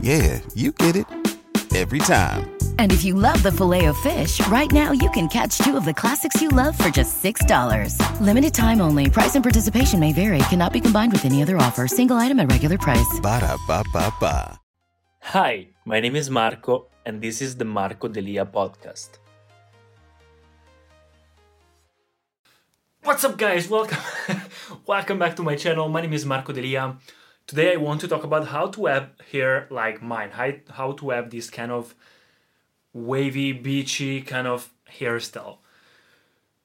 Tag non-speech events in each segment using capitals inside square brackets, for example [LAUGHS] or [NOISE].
Yeah, you get it. Every time. And if you love the Filet-O-Fish, right now you can catch two of the classics you love for just $6. Limited time only. Price and participation may vary. Cannot be combined with any other offer. Single item at regular price. Ba da ba ba ba. Hi, my name is Marco, and this is the Marco Delia podcast. What's up, guys? Welcome, [LAUGHS] welcome back to my channel. My name is Marco Delia. Today, I want to talk about how to have hair like mine, how, to have this kind of wavy, beachy kind of hairstyle.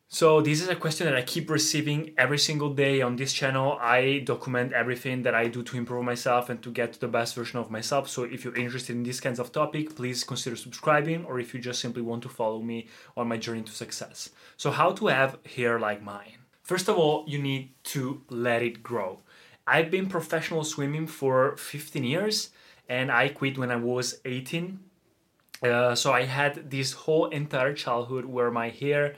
So this is a question that I keep receiving every single day on this channel. I document everything that I do to improve myself and to get the best version of myself. So if you're interested in these kinds of topic, please consider subscribing or if you just simply want to follow me on my journey to success. So how to have hair like mine? First of all, you need to let it grow. I've been professional swimming for 15 years and I quit when I was 18. Uh, so I had this whole entire childhood where my hair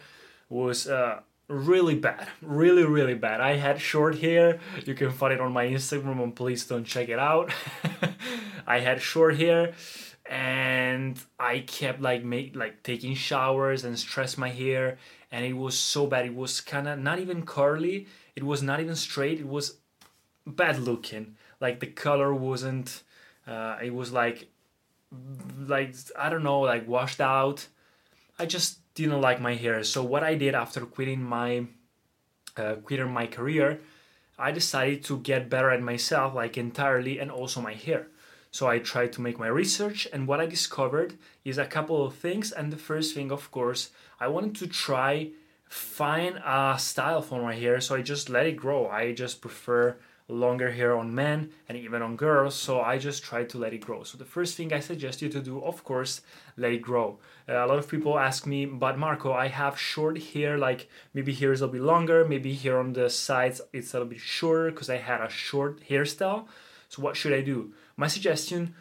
was uh, really bad, really, really bad. I had short hair. You can find it on my Instagram, and please don't check it out. [LAUGHS] I had short hair, and I kept like make like taking showers and stress my hair, and it was so bad. It was kind of not even curly. It was not even straight. It was bad looking. Like the color wasn't. Uh, it was like like I don't know, like washed out. I just didn't like my hair. So what I did after quitting my uh, quitting my career, I decided to get better at myself, like entirely, and also my hair. So I tried to make my research, and what I discovered is a couple of things. And the first thing, of course, I wanted to try find a style for my hair. So I just let it grow. I just prefer longer hair on men and even on girls so i just try to let it grow. So the first thing i suggest you to do of course let it grow. Uh, a lot of people ask me but marco i have short hair like maybe here is a bit longer maybe here on the sides it's a little bit shorter because i had a short hairstyle. So what should i do? My suggestion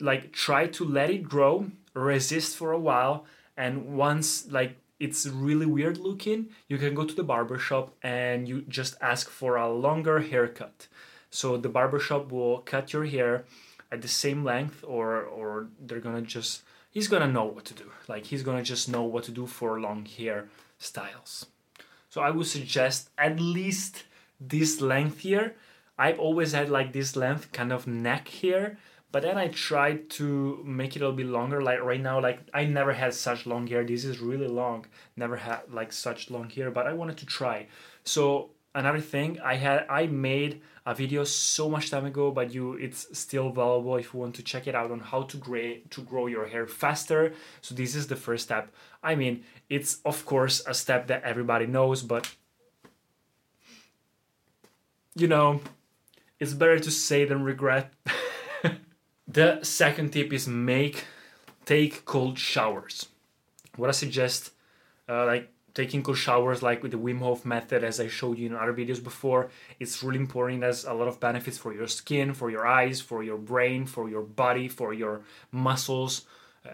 like try to let it grow resist for a while and once like it's really weird looking, you can go to the barber shop and you just ask for a longer haircut. So the barber shop will cut your hair at the same length or or they're gonna just he's gonna know what to do. Like he's gonna just know what to do for long hair styles. So I would suggest at least this length here. I've always had like this length kind of neck here but then I tried to make it a little bit longer. Like right now, like I never had such long hair. This is really long. Never had like such long hair, but I wanted to try. So another thing, I had I made a video so much time ago, but you it's still valuable if you want to check it out on how to grow to grow your hair faster. So this is the first step. I mean, it's of course a step that everybody knows, but you know, it's better to say than regret. [LAUGHS] The second tip is make take cold showers. What I suggest, uh, like taking cold showers, like with the Wim Hof method, as I showed you in other videos before, it's really important. It has a lot of benefits for your skin, for your eyes, for your brain, for your body, for your muscles,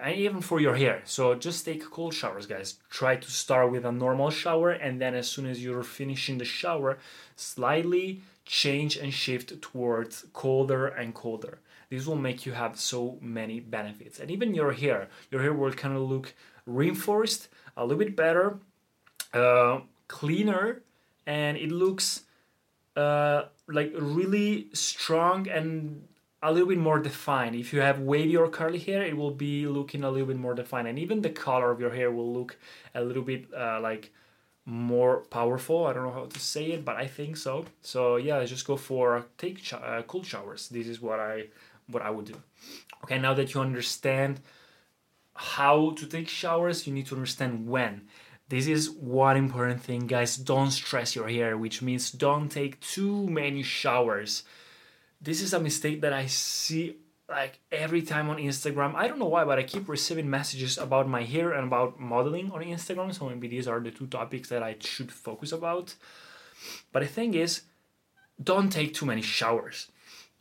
and even for your hair. So just take cold showers, guys. Try to start with a normal shower, and then as soon as you're finishing the shower, slightly change and shift towards colder and colder this will make you have so many benefits and even your hair your hair will kind of look reinforced a little bit better uh, cleaner and it looks uh, like really strong and a little bit more defined. If you have wavy or curly hair, it will be looking a little bit more defined, and even the color of your hair will look a little bit uh, like more powerful. I don't know how to say it, but I think so. So yeah, just go for take sh- uh, cool showers. This is what I what I would do. Okay, now that you understand how to take showers, you need to understand when. This is one important thing, guys. Don't stress your hair, which means don't take too many showers. This is a mistake that I see like every time on Instagram. I don't know why, but I keep receiving messages about my hair and about modeling on Instagram. So maybe these are the two topics that I should focus about. But the thing is, don't take too many showers.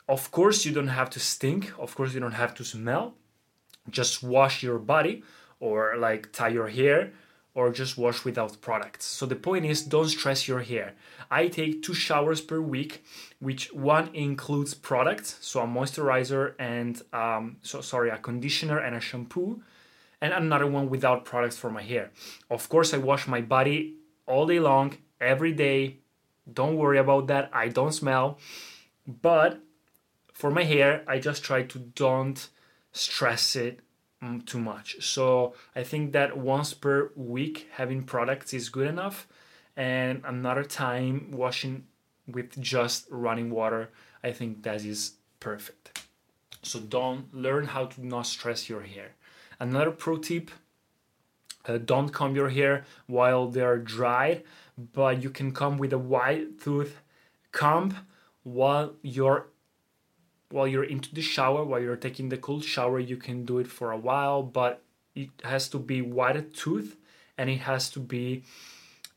Of course, you don't have to stink. Of course, you don't have to smell. Just wash your body or like tie your hair or just wash without products. So the point is don't stress your hair. I take two showers per week, which one includes products, so a moisturizer and um, so sorry, a conditioner and a shampoo, and another one without products for my hair. Of course, I wash my body all day long, every day. Don't worry about that. I don't smell, but for my hair, I just try to don't stress it Mm, too much. So I think that once per week having products is good enough, and another time washing with just running water. I think that is perfect. So don't learn how to not stress your hair. Another pro tip: uh, don't comb your hair while they're dry, but you can comb with a wide tooth comb while you're while you're into the shower, while you're taking the cold shower, you can do it for a while, but it has to be wide tooth and it has to be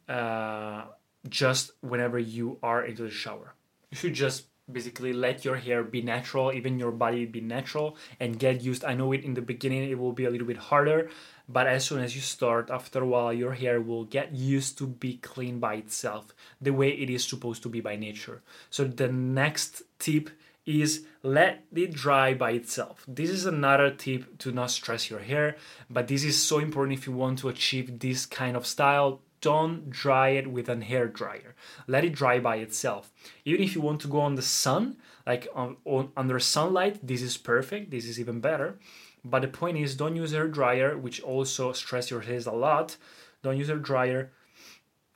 uh, just whenever you are into the shower. You should just basically let your hair be natural, even your body be natural, and get used. I know it in the beginning it will be a little bit harder, but as soon as you start, after a while, your hair will get used to be clean by itself, the way it is supposed to be by nature. So the next tip is let it dry by itself. This is another tip to not stress your hair, but this is so important if you want to achieve this kind of style. Don't dry it with an hair dryer. Let it dry by itself. Even if you want to go on the sun, like on, on under sunlight, this is perfect. This is even better. But the point is, don't use a hair dryer, which also stress your hair a lot. Don't use hair dryer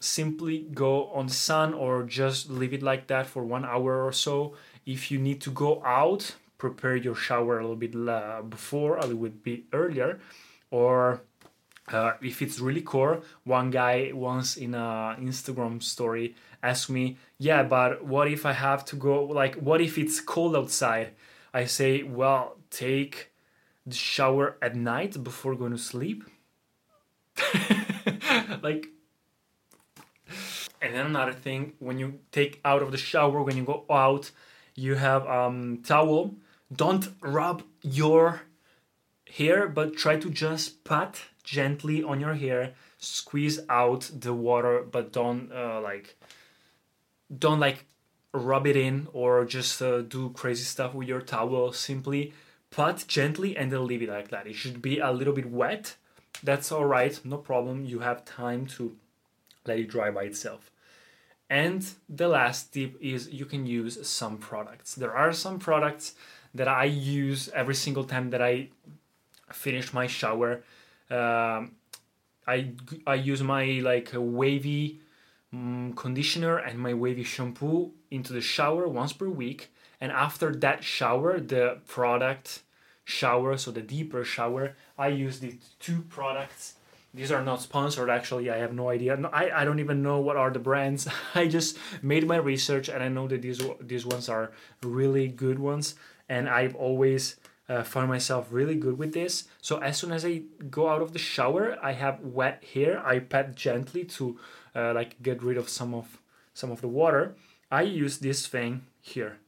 simply go on sun or just leave it like that for one hour or so if you need to go out, prepare your shower a little bit uh, before, a little bit earlier, or uh, if it's really cold, one guy once in a Instagram story asked me, "Yeah, but what if I have to go? Like, what if it's cold outside?" I say, "Well, take the shower at night before going to sleep." [LAUGHS] like, and then another thing, when you take out of the shower, when you go out, you have um, towel. Don't rub your hair, but try to just pat gently on your hair. Squeeze out the water, but don't uh, like don't like rub it in or just uh, do crazy stuff with your towel. Simply pat gently and then leave it like that. It should be a little bit wet. That's all right, no problem. You have time to let it dry by itself. And the last tip is you can use some products. There are some products that I use every single time that I finish my shower. Um, I I use my like wavy um, conditioner and my wavy shampoo into the shower once per week. And after that shower, the product shower, so the deeper shower, I use the two products these are not sponsored actually i have no idea. No, I, I don't even know what are the brands. [LAUGHS] I just made my research and i know that these these ones are really good ones. And i've always uh, found myself really good with this. So as soon as i go out of the shower i have wet hair. I pat gently to uh, like get rid of some of some of the water. I use this thing here.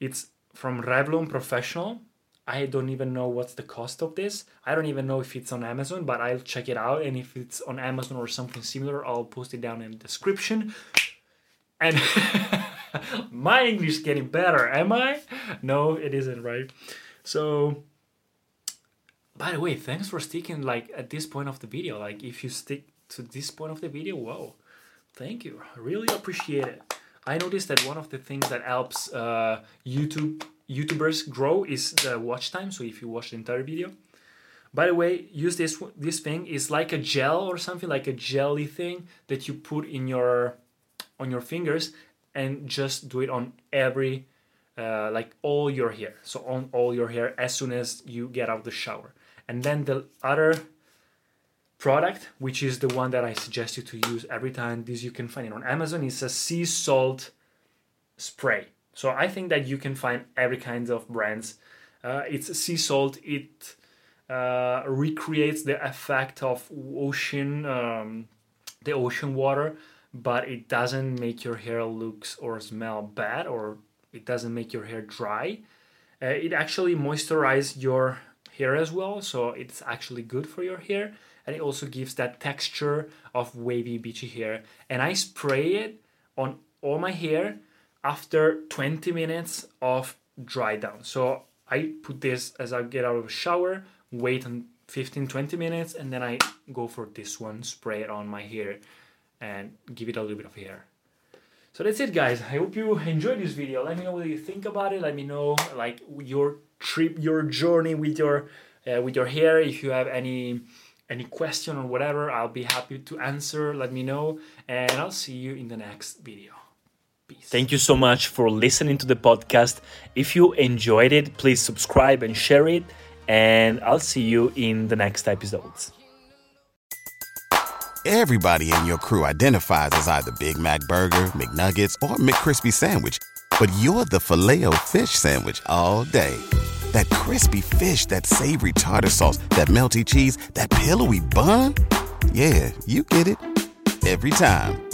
It's from revlon professional I don't even know what's the cost of this. I don't even know if it's on Amazon, but I'll check it out. And if it's on Amazon or something similar, I'll post it down in the description. And [LAUGHS] my English is getting better, am I? No, it isn't, right? So, by the way, thanks for sticking like at this point of the video. Like, if you stick to this point of the video, whoa, thank you. I really appreciate it. I noticed that one of the things that helps uh, YouTube YouTubers grow is the watch time. So if you watch the entire video. By the way, use this this thing. It's like a gel or something like a jelly thing that you put in your on your fingers and just do it on every uh, like all your hair. So on all your hair as soon as you get out the shower. And then the other product, which is the one that I suggest you to use every time. This you can find it on Amazon. It's a sea salt spray. So I think that you can find every kind of brands Uh, it's sea salt. It uh, recreates the effect of ocean, um, the ocean water, but it doesn't make your hair looks or smell bad, or it doesn't make your hair dry. Uh, it actually moisturizes your hair as well, so it's actually good for your hair, and it also gives that texture of wavy, beachy hair. And I spray it on all my hair after 20 minutes of dry down. So I put this as I get out of the shower, wait on 15 20 minutes, and then I go for this one, spray it on my hair, and give it a little bit of hair. So that's it, guys. I hope you enjoyed this video. Let me know what you think about it. Let me know like your trip, your journey with your uh, with your hair. If you have any any question or whatever, I'll be happy to answer. Let me know, and I'll see you in the next video. Peace. Thank you so much for listening to the podcast. If you enjoyed it, please subscribe and share it. And I'll see you in the next episodes. Everybody in your crew identifies as either Big Mac Burger, McNuggets, or McCrispy Sandwich. But you're the filet fish Sandwich all day. That crispy fish, that savory tartar sauce, that melty cheese, that pillowy bun. Yeah, you get it. Every time.